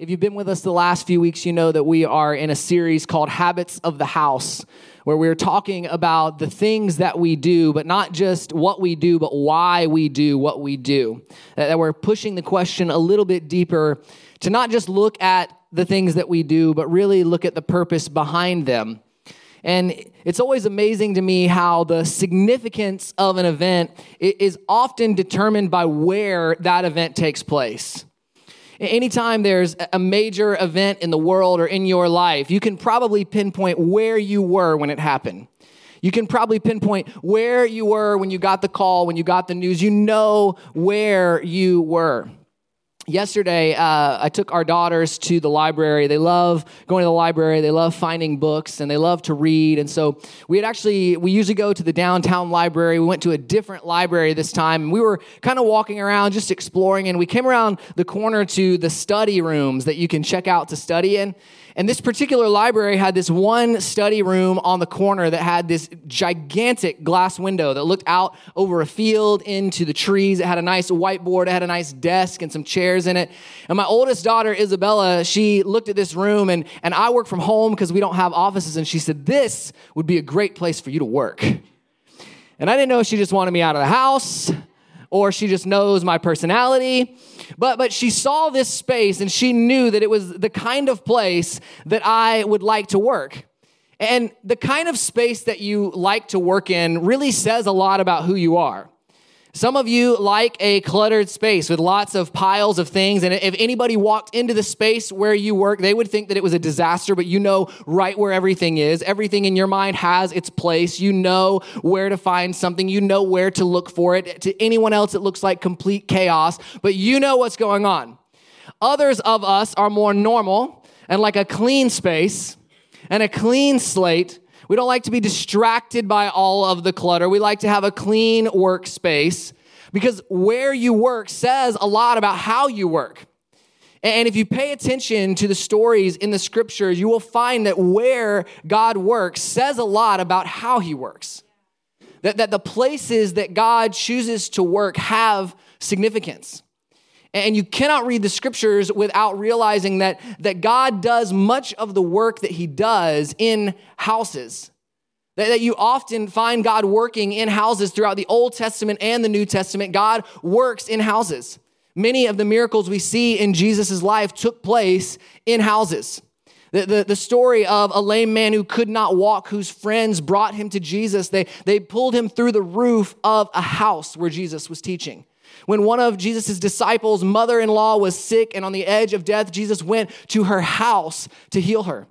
If you've been with us the last few weeks, you know that we are in a series called Habits of the House, where we're talking about the things that we do, but not just what we do, but why we do what we do. That we're pushing the question a little bit deeper to not just look at the things that we do, but really look at the purpose behind them. And it's always amazing to me how the significance of an event is often determined by where that event takes place. Anytime there's a major event in the world or in your life, you can probably pinpoint where you were when it happened. You can probably pinpoint where you were when you got the call, when you got the news. You know where you were yesterday uh, i took our daughters to the library. They love going to the library. They love finding books and they love to read. And so we had actually we usually go to the downtown library. We went to a different library this time and we were kind of walking around just exploring and we came around the corner to the study rooms that you can check out to study in. And this particular library had this one study room on the corner that had this gigantic glass window that looked out over a field into the trees. It had a nice whiteboard, it had a nice desk and some chairs in it. And my oldest daughter, Isabella, she looked at this room, and, and I work from home because we don't have offices. And she said, This would be a great place for you to work. And I didn't know if she just wanted me out of the house or she just knows my personality. But, but she saw this space and she knew that it was the kind of place that I would like to work. And the kind of space that you like to work in really says a lot about who you are. Some of you like a cluttered space with lots of piles of things. And if anybody walked into the space where you work, they would think that it was a disaster, but you know right where everything is. Everything in your mind has its place. You know where to find something. You know where to look for it. To anyone else, it looks like complete chaos, but you know what's going on. Others of us are more normal and like a clean space and a clean slate we don't like to be distracted by all of the clutter. We like to have a clean workspace because where you work says a lot about how you work. And if you pay attention to the stories in the scriptures, you will find that where God works says a lot about how he works. That, that the places that God chooses to work have significance. And you cannot read the scriptures without realizing that, that God does much of the work that he does in houses. That, you often find God working in houses throughout the Old Testament and the New Testament. God works in houses. Many of the miracles we see in Jesus' life took place in houses. The, the, the, story of a lame man who could not walk, whose friends brought him to Jesus. They, they pulled him through the roof of a house where Jesus was teaching. When one of Jesus' disciples' mother in law was sick and on the edge of death, Jesus went to her house to heal her.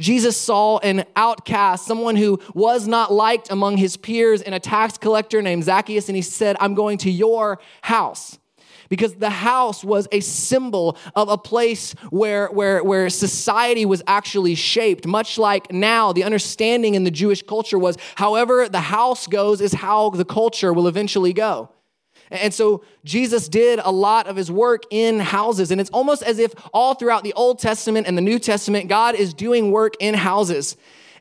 Jesus saw an outcast, someone who was not liked among his peers, and a tax collector named Zacchaeus, and he said, I'm going to your house. Because the house was a symbol of a place where, where, where society was actually shaped. Much like now, the understanding in the Jewish culture was however the house goes is how the culture will eventually go. And so Jesus did a lot of his work in houses. And it's almost as if all throughout the Old Testament and the New Testament, God is doing work in houses.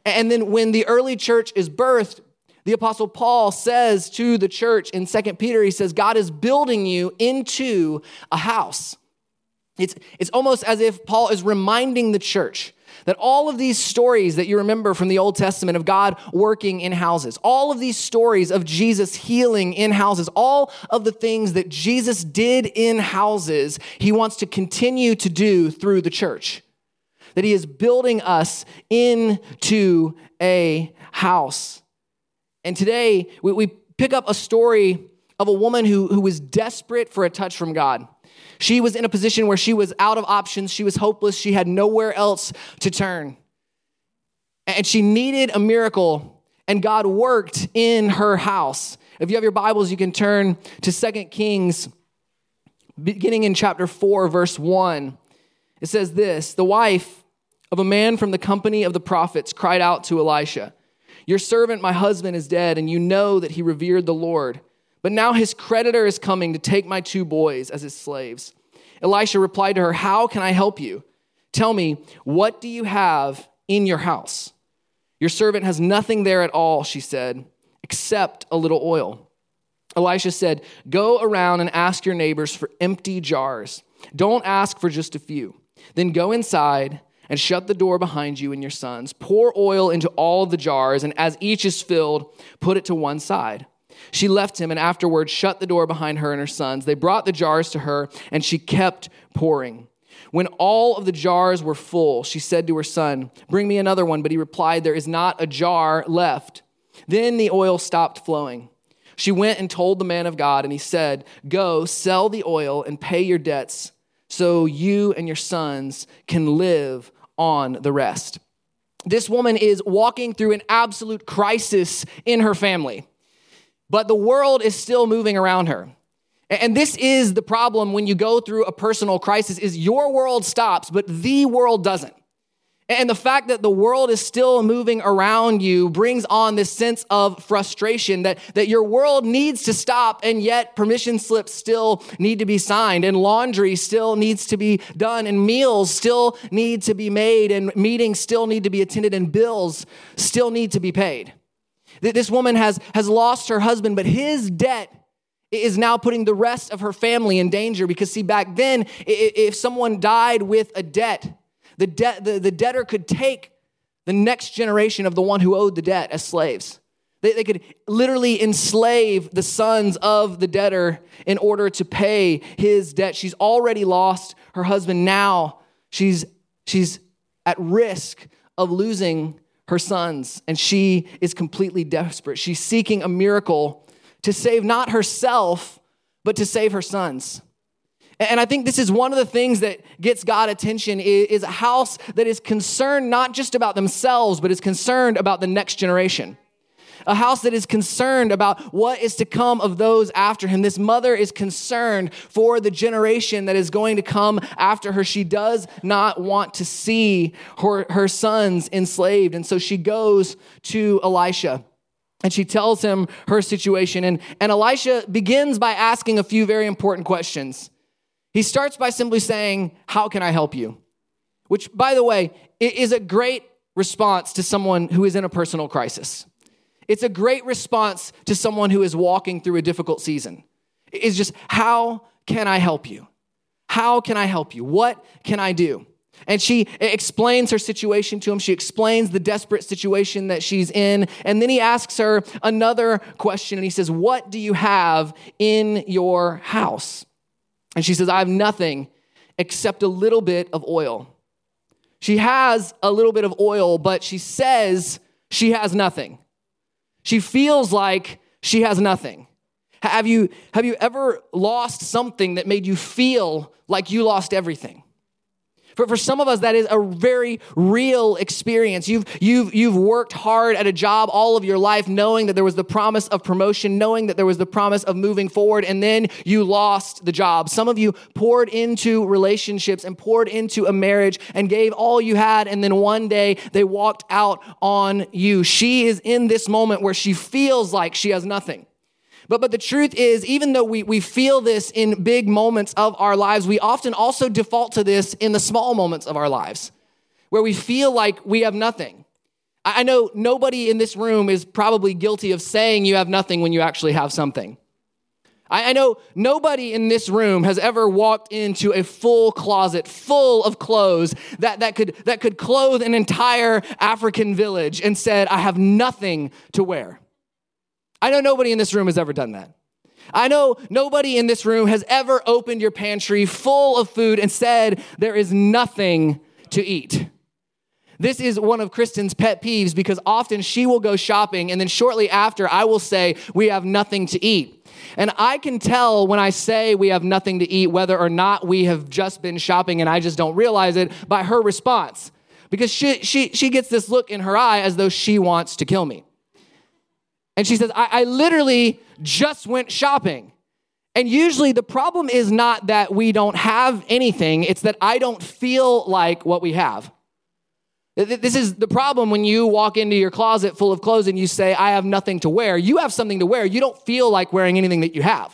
And then when the early church is birthed, the apostle Paul says to the church in Second Peter, he says, God is building you into a house. It's, it's almost as if Paul is reminding the church that all of these stories that you remember from the Old Testament of God working in houses, all of these stories of Jesus healing in houses, all of the things that Jesus did in houses, he wants to continue to do through the church. That he is building us into a house. And today we, we pick up a story of a woman who, who was desperate for a touch from God. She was in a position where she was out of options, she was hopeless, she had nowhere else to turn. And she needed a miracle, and God worked in her house. If you have your Bibles, you can turn to Second Kings, beginning in chapter 4, verse 1. It says this The wife of a man from the company of the prophets cried out to Elisha, Your servant, my husband, is dead, and you know that he revered the Lord. But now his creditor is coming to take my two boys as his slaves. Elisha replied to her, How can I help you? Tell me, what do you have in your house? Your servant has nothing there at all, she said, except a little oil. Elisha said, Go around and ask your neighbors for empty jars. Don't ask for just a few. Then go inside and shut the door behind you and your sons. Pour oil into all the jars, and as each is filled, put it to one side. She left him and afterwards shut the door behind her and her sons. They brought the jars to her, and she kept pouring. When all of the jars were full, she said to her son, Bring me another one. But he replied, There is not a jar left. Then the oil stopped flowing. She went and told the man of God, and he said, Go, sell the oil and pay your debts, so you and your sons can live on the rest. This woman is walking through an absolute crisis in her family, but the world is still moving around her. And this is the problem when you go through a personal crisis is your world stops, but the world doesn't. And the fact that the world is still moving around you brings on this sense of frustration that, that your world needs to stop, and yet permission slips still need to be signed, and laundry still needs to be done, and meals still need to be made, and meetings still need to be attended, and bills still need to be paid. This woman has, has lost her husband, but his debt is now putting the rest of her family in danger because, see, back then, if someone died with a debt, the, de- the, the debtor could take the next generation of the one who owed the debt as slaves. They, they could literally enslave the sons of the debtor in order to pay his debt. She's already lost her husband. Now she's, she's at risk of losing her sons, and she is completely desperate. She's seeking a miracle to save not herself, but to save her sons. And I think this is one of the things that gets God attention is a house that is concerned not just about themselves, but is concerned about the next generation. A house that is concerned about what is to come of those after him. This mother is concerned for the generation that is going to come after her. She does not want to see her, her sons enslaved. And so she goes to Elisha and she tells him her situation. And, and Elisha begins by asking a few very important questions. He starts by simply saying, How can I help you? Which, by the way, is a great response to someone who is in a personal crisis. It's a great response to someone who is walking through a difficult season. It's just, How can I help you? How can I help you? What can I do? And she explains her situation to him. She explains the desperate situation that she's in. And then he asks her another question and he says, What do you have in your house? And she says, I have nothing except a little bit of oil. She has a little bit of oil, but she says she has nothing. She feels like she has nothing. Have you, have you ever lost something that made you feel like you lost everything? For, for some of us, that is a very real experience. You've, you've, you've worked hard at a job all of your life, knowing that there was the promise of promotion, knowing that there was the promise of moving forward, and then you lost the job. Some of you poured into relationships and poured into a marriage and gave all you had, and then one day they walked out on you. She is in this moment where she feels like she has nothing. But, but the truth is, even though we, we feel this in big moments of our lives, we often also default to this in the small moments of our lives, where we feel like we have nothing. I know nobody in this room is probably guilty of saying you have nothing when you actually have something. I know nobody in this room has ever walked into a full closet full of clothes that, that, could, that could clothe an entire African village and said, I have nothing to wear. I know nobody in this room has ever done that. I know nobody in this room has ever opened your pantry full of food and said, There is nothing to eat. This is one of Kristen's pet peeves because often she will go shopping and then shortly after I will say, We have nothing to eat. And I can tell when I say we have nothing to eat whether or not we have just been shopping and I just don't realize it by her response. Because she, she, she gets this look in her eye as though she wants to kill me. And she says, I, I literally just went shopping. And usually the problem is not that we don't have anything, it's that I don't feel like what we have. This is the problem when you walk into your closet full of clothes and you say, I have nothing to wear. You have something to wear. You don't feel like wearing anything that you have.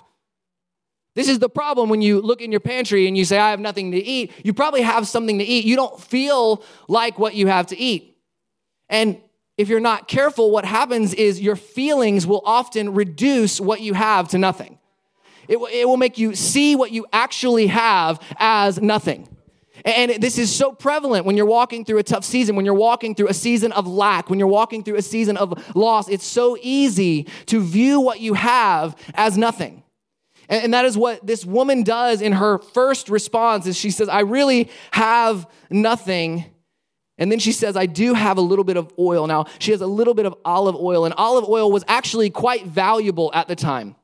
This is the problem when you look in your pantry and you say, I have nothing to eat. You probably have something to eat. You don't feel like what you have to eat. And if you're not careful, what happens is your feelings will often reduce what you have to nothing. It, it will make you see what you actually have as nothing. And this is so prevalent when you're walking through a tough season, when you're walking through a season of lack, when you're walking through a season of loss. It's so easy to view what you have as nothing. And that is what this woman does in her first response is she says, I really have nothing. And then she says, I do have a little bit of oil. Now, she has a little bit of olive oil, and olive oil was actually quite valuable at the time.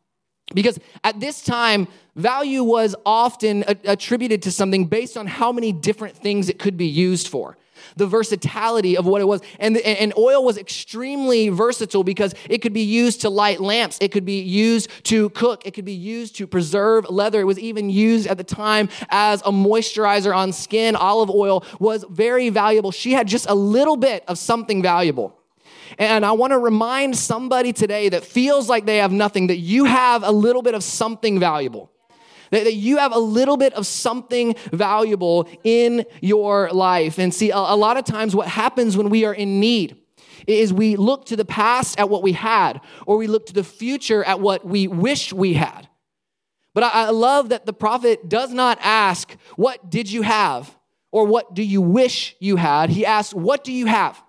Because at this time, value was often attributed to something based on how many different things it could be used for the versatility of what it was. And, and oil was extremely versatile because it could be used to light lamps, it could be used to cook, it could be used to preserve leather. It was even used at the time as a moisturizer on skin. Olive oil was very valuable. She had just a little bit of something valuable. And I want to remind somebody today that feels like they have nothing that you have a little bit of something valuable. That, that you have a little bit of something valuable in your life. And see, a, a lot of times what happens when we are in need is we look to the past at what we had, or we look to the future at what we wish we had. But I, I love that the prophet does not ask, What did you have? or What do you wish you had? He asks, What do you have?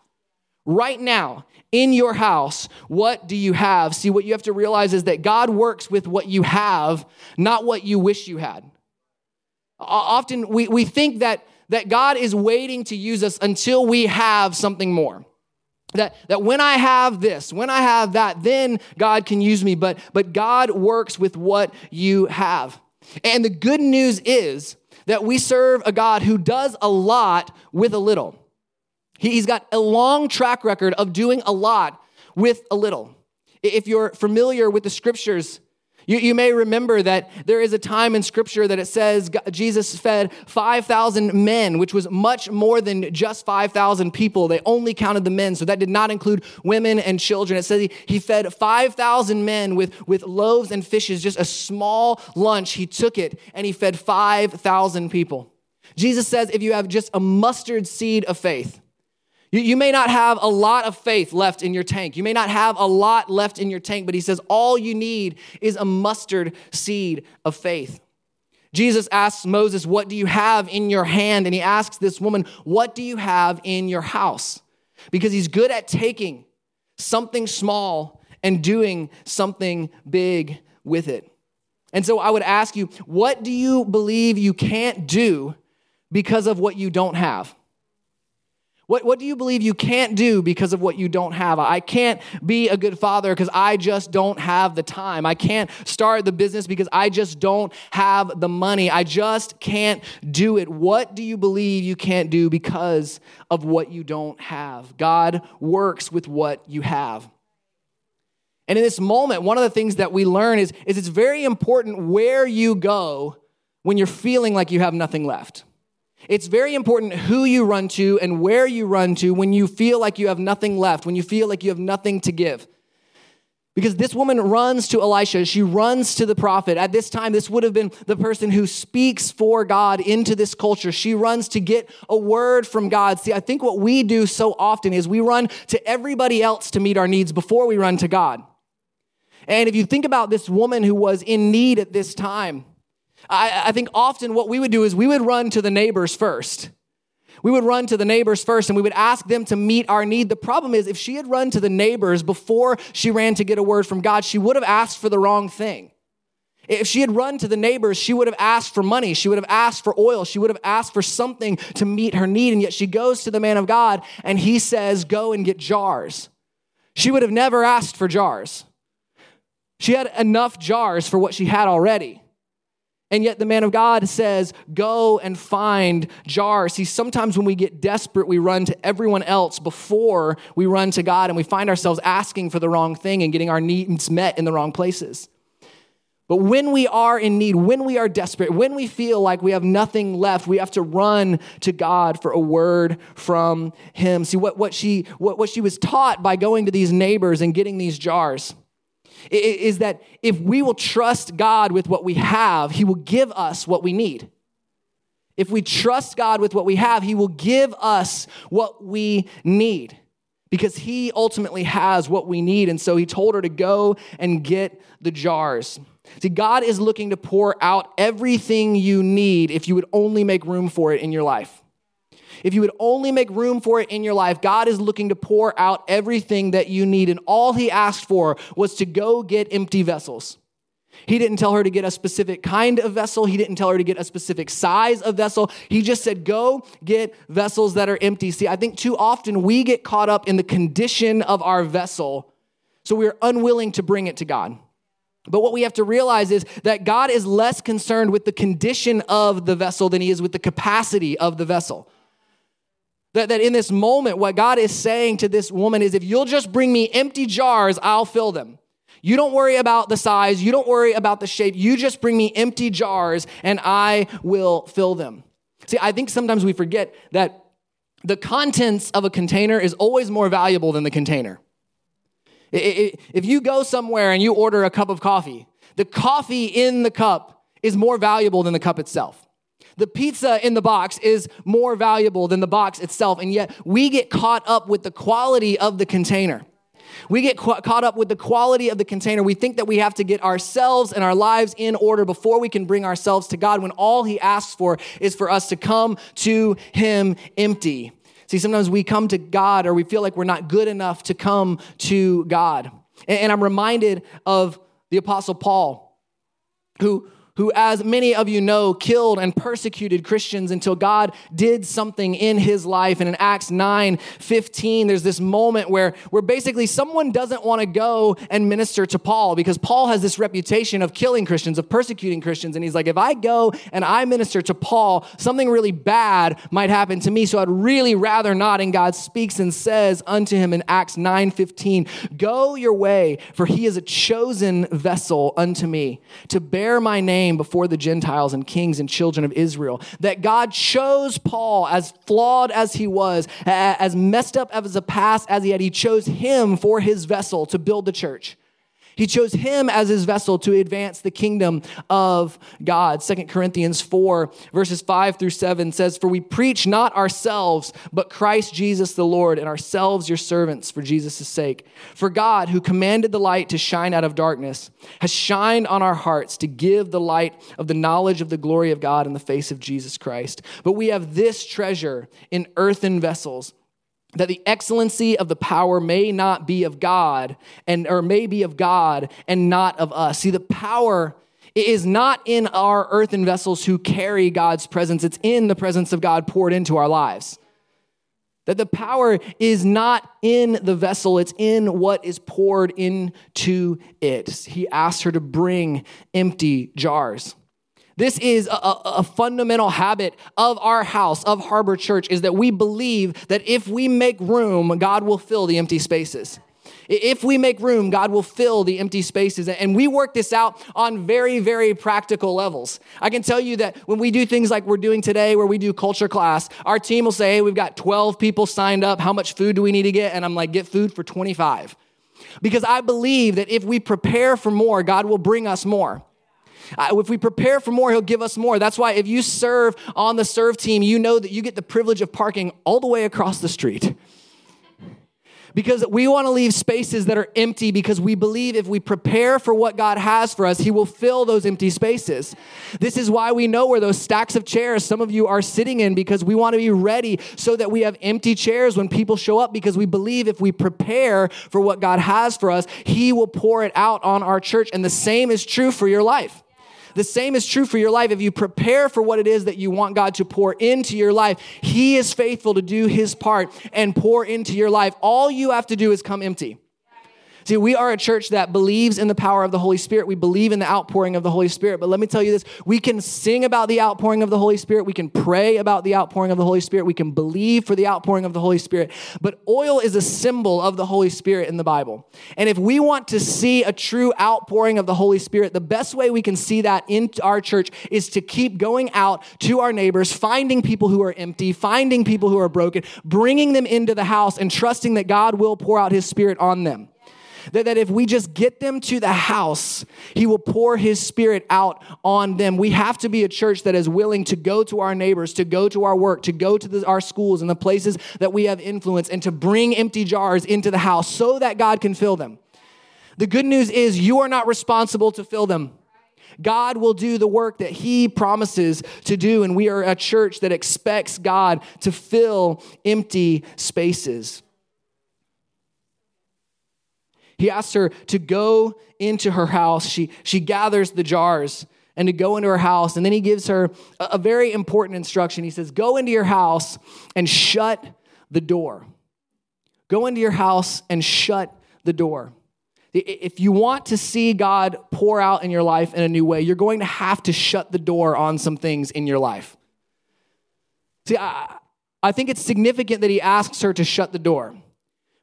Right now, in your house, what do you have? See, what you have to realize is that God works with what you have, not what you wish you had. Often we, we think that, that God is waiting to use us until we have something more. That, that when I have this, when I have that, then God can use me. But, but God works with what you have. And the good news is that we serve a God who does a lot with a little. He's got a long track record of doing a lot with a little. If you're familiar with the scriptures, you, you may remember that there is a time in scripture that it says Jesus fed 5,000 men, which was much more than just 5,000 people. They only counted the men, so that did not include women and children. It says he, he fed 5,000 men with, with loaves and fishes, just a small lunch. He took it and he fed 5,000 people. Jesus says if you have just a mustard seed of faith, you, you may not have a lot of faith left in your tank. You may not have a lot left in your tank, but he says all you need is a mustard seed of faith. Jesus asks Moses, What do you have in your hand? And he asks this woman, What do you have in your house? Because he's good at taking something small and doing something big with it. And so I would ask you, what do you believe you can't do because of what you don't have? What, what do you believe you can't do because of what you don't have? I can't be a good father because I just don't have the time. I can't start the business because I just don't have the money. I just can't do it. What do you believe you can't do because of what you don't have? God works with what you have. And in this moment, one of the things that we learn is, is it's very important where you go when you're feeling like you have nothing left. It's very important who you run to and where you run to when you feel like you have nothing left, when you feel like you have nothing to give. Because this woman runs to Elisha, she runs to the prophet. At this time, this would have been the person who speaks for God into this culture. She runs to get a word from God. See, I think what we do so often is we run to everybody else to meet our needs before we run to God. And if you think about this woman who was in need at this time, I, I think often what we would do is we would run to the neighbors first. We would run to the neighbors first and we would ask them to meet our need. The problem is, if she had run to the neighbors before she ran to get a word from God, she would have asked for the wrong thing. If she had run to the neighbors, she would have asked for money. She would have asked for oil. She would have asked for something to meet her need. And yet she goes to the man of God and he says, Go and get jars. She would have never asked for jars. She had enough jars for what she had already. And yet the man of God says, go and find jars. See, sometimes when we get desperate, we run to everyone else before we run to God, and we find ourselves asking for the wrong thing and getting our needs met in the wrong places. But when we are in need, when we are desperate, when we feel like we have nothing left, we have to run to God for a word from Him. See, what, what, she, what, what she was taught by going to these neighbors and getting these jars is that if we will trust God with what we have, He will give us what we need. If we trust God with what we have, He will give us what we need because He ultimately has what we need. And so He told her to go and get the jars. See, God is looking to pour out everything you need if you would only make room for it in your life. If you would only make room for it in your life, God is looking to pour out everything that you need. And all he asked for was to go get empty vessels. He didn't tell her to get a specific kind of vessel. He didn't tell her to get a specific size of vessel. He just said, go get vessels that are empty. See, I think too often we get caught up in the condition of our vessel, so we're unwilling to bring it to God. But what we have to realize is that God is less concerned with the condition of the vessel than he is with the capacity of the vessel. That, that in this moment, what God is saying to this woman is if you'll just bring me empty jars, I'll fill them. You don't worry about the size, you don't worry about the shape. You just bring me empty jars and I will fill them. See, I think sometimes we forget that the contents of a container is always more valuable than the container. If you go somewhere and you order a cup of coffee, the coffee in the cup is more valuable than the cup itself. The pizza in the box is more valuable than the box itself, and yet we get caught up with the quality of the container. We get caught up with the quality of the container. We think that we have to get ourselves and our lives in order before we can bring ourselves to God when all He asks for is for us to come to Him empty. See, sometimes we come to God or we feel like we're not good enough to come to God. And I'm reminded of the Apostle Paul, who who, as many of you know, killed and persecuted Christians until God did something in his life. And in Acts 9 15, there's this moment where, where basically someone doesn't want to go and minister to Paul because Paul has this reputation of killing Christians, of persecuting Christians. And he's like, if I go and I minister to Paul, something really bad might happen to me. So I'd really rather not. And God speaks and says unto him in Acts 9 15, Go your way, for he is a chosen vessel unto me to bear my name name before the Gentiles and kings and children of Israel. That God chose Paul, as flawed as he was, as messed up as a past as he had, he chose him for his vessel to build the church. He chose him as his vessel to advance the kingdom of God. Second Corinthians 4, verses 5 through 7 says, For we preach not ourselves, but Christ Jesus the Lord, and ourselves your servants for Jesus' sake. For God, who commanded the light to shine out of darkness, has shined on our hearts to give the light of the knowledge of the glory of God in the face of Jesus Christ. But we have this treasure in earthen vessels that the excellency of the power may not be of God and or may be of God and not of us. See, the power is not in our earthen vessels who carry God's presence. It's in the presence of God poured into our lives. That the power is not in the vessel, it's in what is poured into it. He asked her to bring empty jars. This is a, a, fundamental habit of our house, of Harbor Church, is that we believe that if we make room, God will fill the empty spaces. If we make room, God will fill the empty spaces. And we work this out on very, very practical levels. I can tell you that when we do things like we're doing today, where we do culture class, our team will say, Hey, we've got 12 people signed up. How much food do we need to get? And I'm like, Get food for 25. Because I believe that if we prepare for more, God will bring us more. If we prepare for more, He'll give us more. That's why if you serve on the serve team, you know that you get the privilege of parking all the way across the street. Because we want to leave spaces that are empty because we believe if we prepare for what God has for us, He will fill those empty spaces. This is why we know where those stacks of chairs some of you are sitting in because we want to be ready so that we have empty chairs when people show up because we believe if we prepare for what God has for us, He will pour it out on our church. And the same is true for your life. The same is true for your life. If you prepare for what it is that you want God to pour into your life, He is faithful to do His part and pour into your life. All you have to do is come empty. See, we are a church that believes in the power of the Holy Spirit. We believe in the outpouring of the Holy Spirit. But let me tell you this we can sing about the outpouring of the Holy Spirit. We can pray about the outpouring of the Holy Spirit. We can believe for the outpouring of the Holy Spirit. But oil is a symbol of the Holy Spirit in the Bible. And if we want to see a true outpouring of the Holy Spirit, the best way we can see that in our church is to keep going out to our neighbors, finding people who are empty, finding people who are broken, bringing them into the house, and trusting that God will pour out His Spirit on them. That, that if we just get them to the house, He will pour His Spirit out on them. We have to be a church that is willing to go to our neighbors, to go to our work, to go to the, our schools and the places that we have influence, and to bring empty jars into the house so that God can fill them. The good news is you are not responsible to fill them. God will do the work that He promises to do. And we are a church that expects God to fill empty spaces. He asks her to go into her house. She, she gathers the jars and to go into her house. And then he gives her a, a very important instruction. He says, Go into your house and shut the door. Go into your house and shut the door. If you want to see God pour out in your life in a new way, you're going to have to shut the door on some things in your life. See, I, I think it's significant that he asks her to shut the door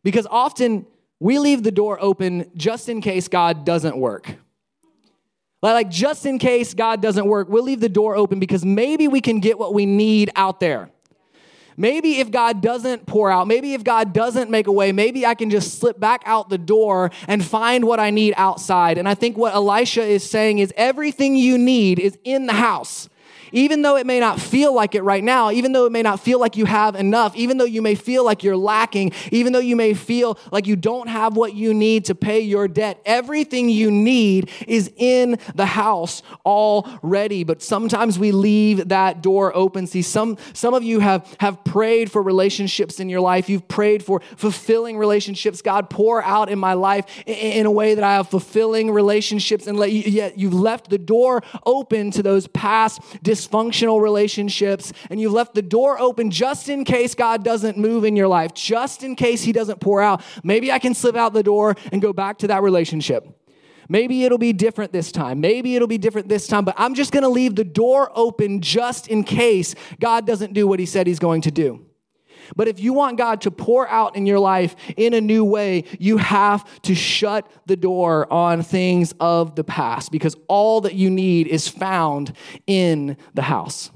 because often we leave the door open just in case God doesn't work. Like, just in case God doesn't work, we'll leave the door open because maybe we can get what we need out there. Maybe if God doesn't pour out, maybe if God doesn't make a way, maybe I can just slip back out the door and find what I need outside. And I think what Elisha is saying is everything you need is in the house even though it may not feel like it right now, even though it may not feel like you have enough, even though you may feel like you're lacking, even though you may feel like you don't have what you need to pay your debt, everything you need is in the house already. But sometimes we leave that door open. See, some, some of you have, have prayed for relationships in your life. You've prayed for fulfilling relationships. God, pour out in my life in, in a way that I have fulfilling relationships, and let yet you've left the door open to those past dysfunctional relationships, and you've left the door open just in case God doesn't move in your life, just in case He doesn't pour out. Maybe I can slip out the door and go back to that relationship. Maybe it'll be different this time. Maybe it'll be different this time, but I'm just going to leave the door open just in case God doesn't do what He said He's going to do. But if you want God to pour out in your life in a new way, you have to shut the door on things of the past because all that you need is found in the house.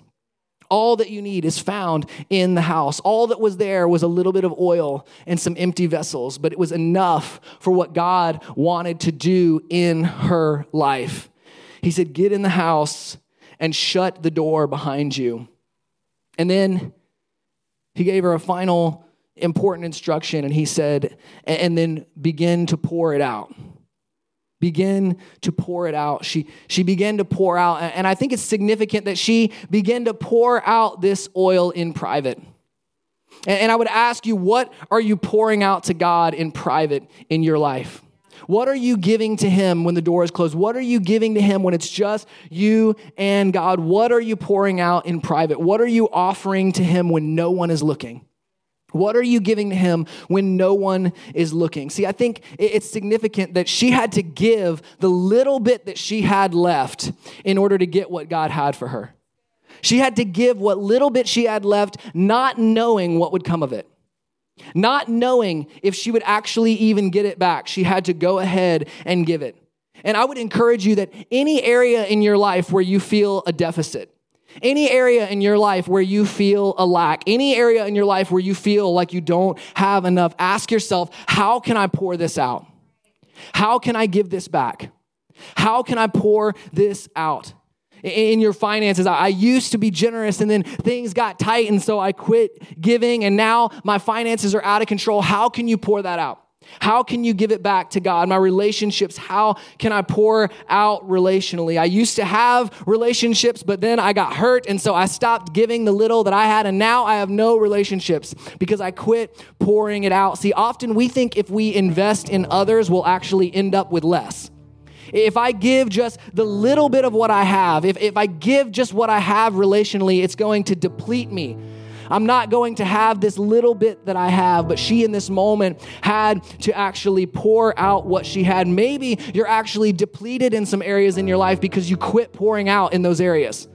All that you need is found in the house. All that was there was a little bit of oil and some empty vessels, but it was enough for what God wanted to do in her life. He said, Get in the house and shut the door behind you. And then he gave her a final important instruction and he said, and then begin to pour it out. Begin to pour it out. She, she began to pour out. And I think it's significant that she began to pour out this oil in private. And I would ask you, what are you pouring out to God in private in your life? What are you giving to Him when the door is closed? What are you giving to Him when it's just you and God? What are you pouring out in private? What are you offering to Him when no one is looking? What are you giving to him when no one is looking? See, I think it's significant that she had to give the little bit that she had left in order to get what God had for her. She had to give what little bit she had left, not knowing what would come of it. Not knowing if she would actually even get it back, she had to go ahead and give it. And I would encourage you that any area in your life where you feel a deficit, any area in your life where you feel a lack, any area in your life where you feel like you don't have enough, ask yourself, how can I pour this out? How can I give this back? How can I pour this out? In your finances. I used to be generous and then things got tight and so I quit giving and now my finances are out of control. How can you pour that out? How can you give it back to God? My relationships, how can I pour out relationally? I used to have relationships, but then I got hurt, and so I stopped giving the little that I had, and now I have no relationships because I quit pouring it out. See, often we think if we invest in others, we'll actually end up with less if I give just the little bit of what I have, if, if I give just what I have relationally, it's going to deplete me. I'm not going to have this little bit that I have, but she in this moment had to actually pour out what she had. Maybe you're actually depleted in some areas in your life because you quit pouring out in those areas.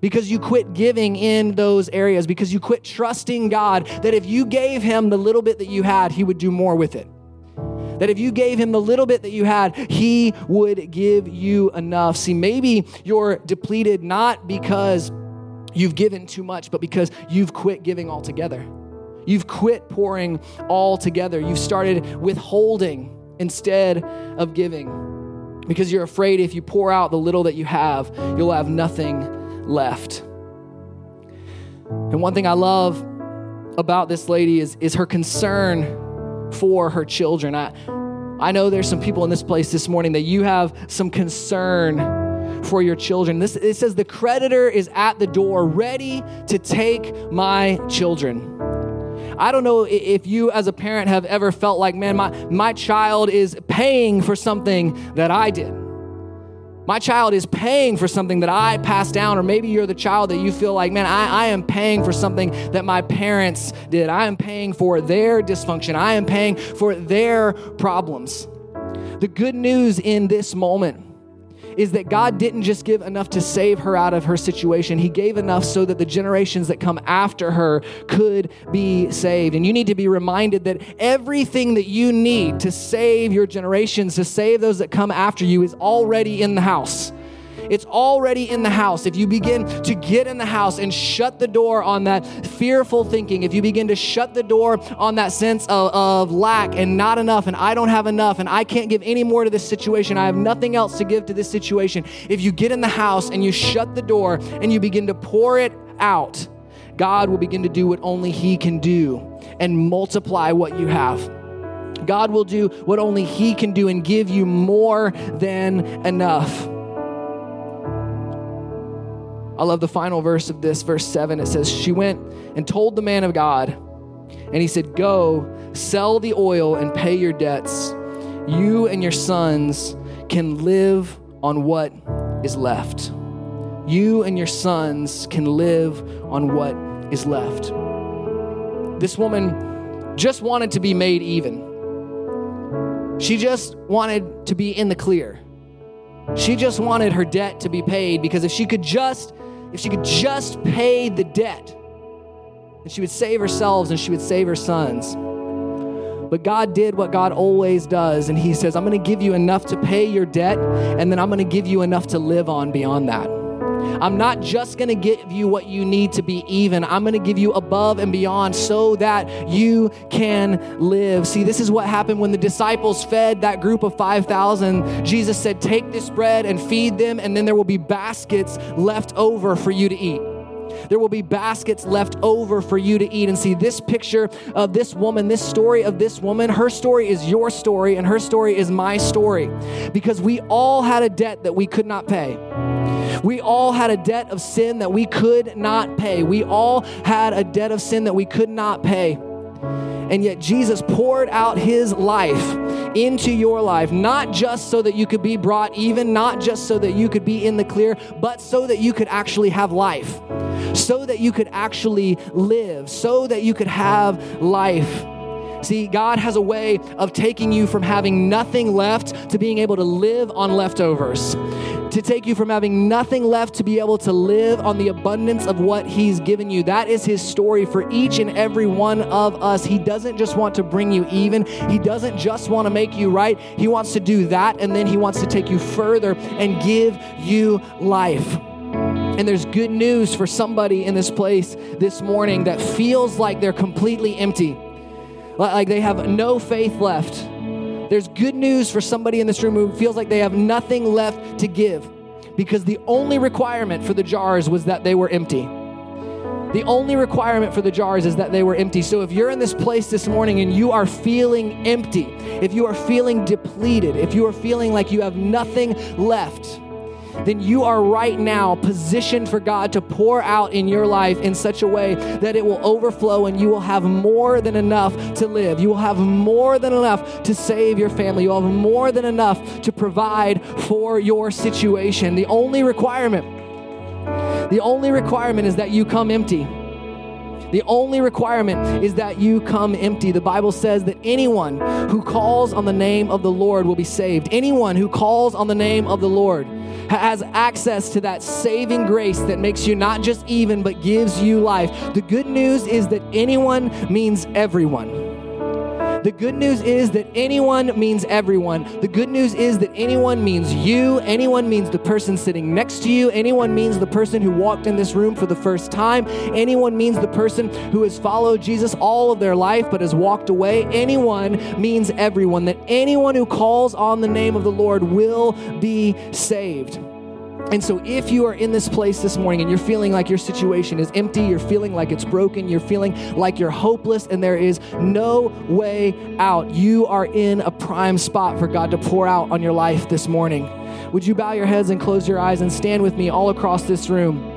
Because you quit giving in those areas, because you quit trusting God that if you gave Him the little bit that you had, He would do more with it. That if you gave him the little bit that you had, he would give you enough. See, maybe you're depleted not because you've given too much, but because you've quit giving altogether. You've quit pouring altogether. You've started withholding instead of giving because you're afraid if you pour out the little that you have, you'll have nothing left. And one thing I love about this lady is, is her concern for her children. I, I know there's some people in this place this morning that you have some concern for your children. This it says the creditor is at the door ready to take my children. I don't know if you as a parent have ever felt like, man, my, my child is paying for something that I did. My child is paying for something that I passed down, or maybe you're the child that you feel like, man, I, I am paying for something that my parents did. I am paying for their dysfunction. I am paying for their problems. The good news in this moment is that God didn't just give enough to save her out of her situation. He gave enough so that the generations that come after her could be saved. And you need to be reminded that everything that you need to save your generations, to save those that come after you, is already in the house. It's already in the house. If you begin to get in the house and shut the door on that fearful thinking, if you begin to shut the door on that sense of, of lack and not enough, and I don't have enough, and I can't give any more to this situation, I have nothing else to give to this situation. If you get in the house and you shut the door and you begin to pour it out, God will begin to do what only He can do and multiply what you have. God will do what only He can do and give you more than enough. I love the final verse of this, verse 7. It says, She went and told the man of God, and he said, Go, sell the oil and pay your debts. You and your sons can live on what is left. You and your sons can live on what is left. This woman just wanted to be made even. She just wanted to be in the clear. She just wanted her debt to be paid because if she could just if she could just pay the debt, then she would save herself and she would save her sons. But God did what God always does, and He says, I'm to give you enough to pay your debt, and then I'm to give you enough to live on beyond that. I'm not just going to give you what you need to be even. I'm going to give you above and beyond so that you can live. See, this is what happened when the disciples fed that group of 5,000. Jesus said, Take this bread and feed them, and then there will be baskets left over for you to eat. There will be baskets left over for you to eat. And see, this picture of this woman, this story of this woman, her story is your story, and her story is my story. Because we all had a debt that we could not pay. We all had a debt of sin that we could not pay. We all had a debt of sin that we could not pay. And yet, Jesus poured out his life into your life, not just so that you could be brought even, not just so that you could be in the clear, but so that you could actually have life, so that you could actually live, so that you could have life. See, God has a way of taking you from having nothing left to being able to live on leftovers to take you from having nothing left to be able to live on the abundance of what He's given you. That is His story for each and every one of us. He doesn't just want to bring you even, He doesn't just want to make you right. He wants to do that, and then He wants to take you further and give you life. And there's good news for somebody in this place this morning that feels like they're completely empty, like they have no faith left there's good news for somebody in this room who feels like they have nothing left to give because the only requirement for the jars was that they were empty. The only requirement for the jars is that they were empty. So if you're in this place this morning and you are feeling empty, if you are feeling depleted, if you are feeling like you have nothing left, then you are right now positioned for God to pour out in your life in such a way that it will overflow and you will have more than enough to live. You will have more than enough to save your family. You'll have more than enough to provide for your situation. The only requirement, the only requirement is that you come empty. The only requirement is that you come empty. The Bible says that anyone who calls on the name of the Lord will be saved. Anyone who calls on the name of the Lord has access to that saving grace that makes you not just even, but gives you life. The good news is that anyone means everyone. The good news is that anyone means everyone. The good news is that anyone means you. Anyone means the person sitting next to you. Anyone means the person who walked in this room for the first time. Anyone means the person who has followed Jesus all of their life but has walked away. Anyone means everyone. That anyone who calls on the name of the Lord will be saved. And so, if you are in this place this morning and you're feeling like your situation is empty, you're feeling like it's broken, you're feeling like you're hopeless and there is no way out, you are in a prime spot for God to pour out on your life this morning. Would you bow your heads and close your eyes and stand with me all across this room?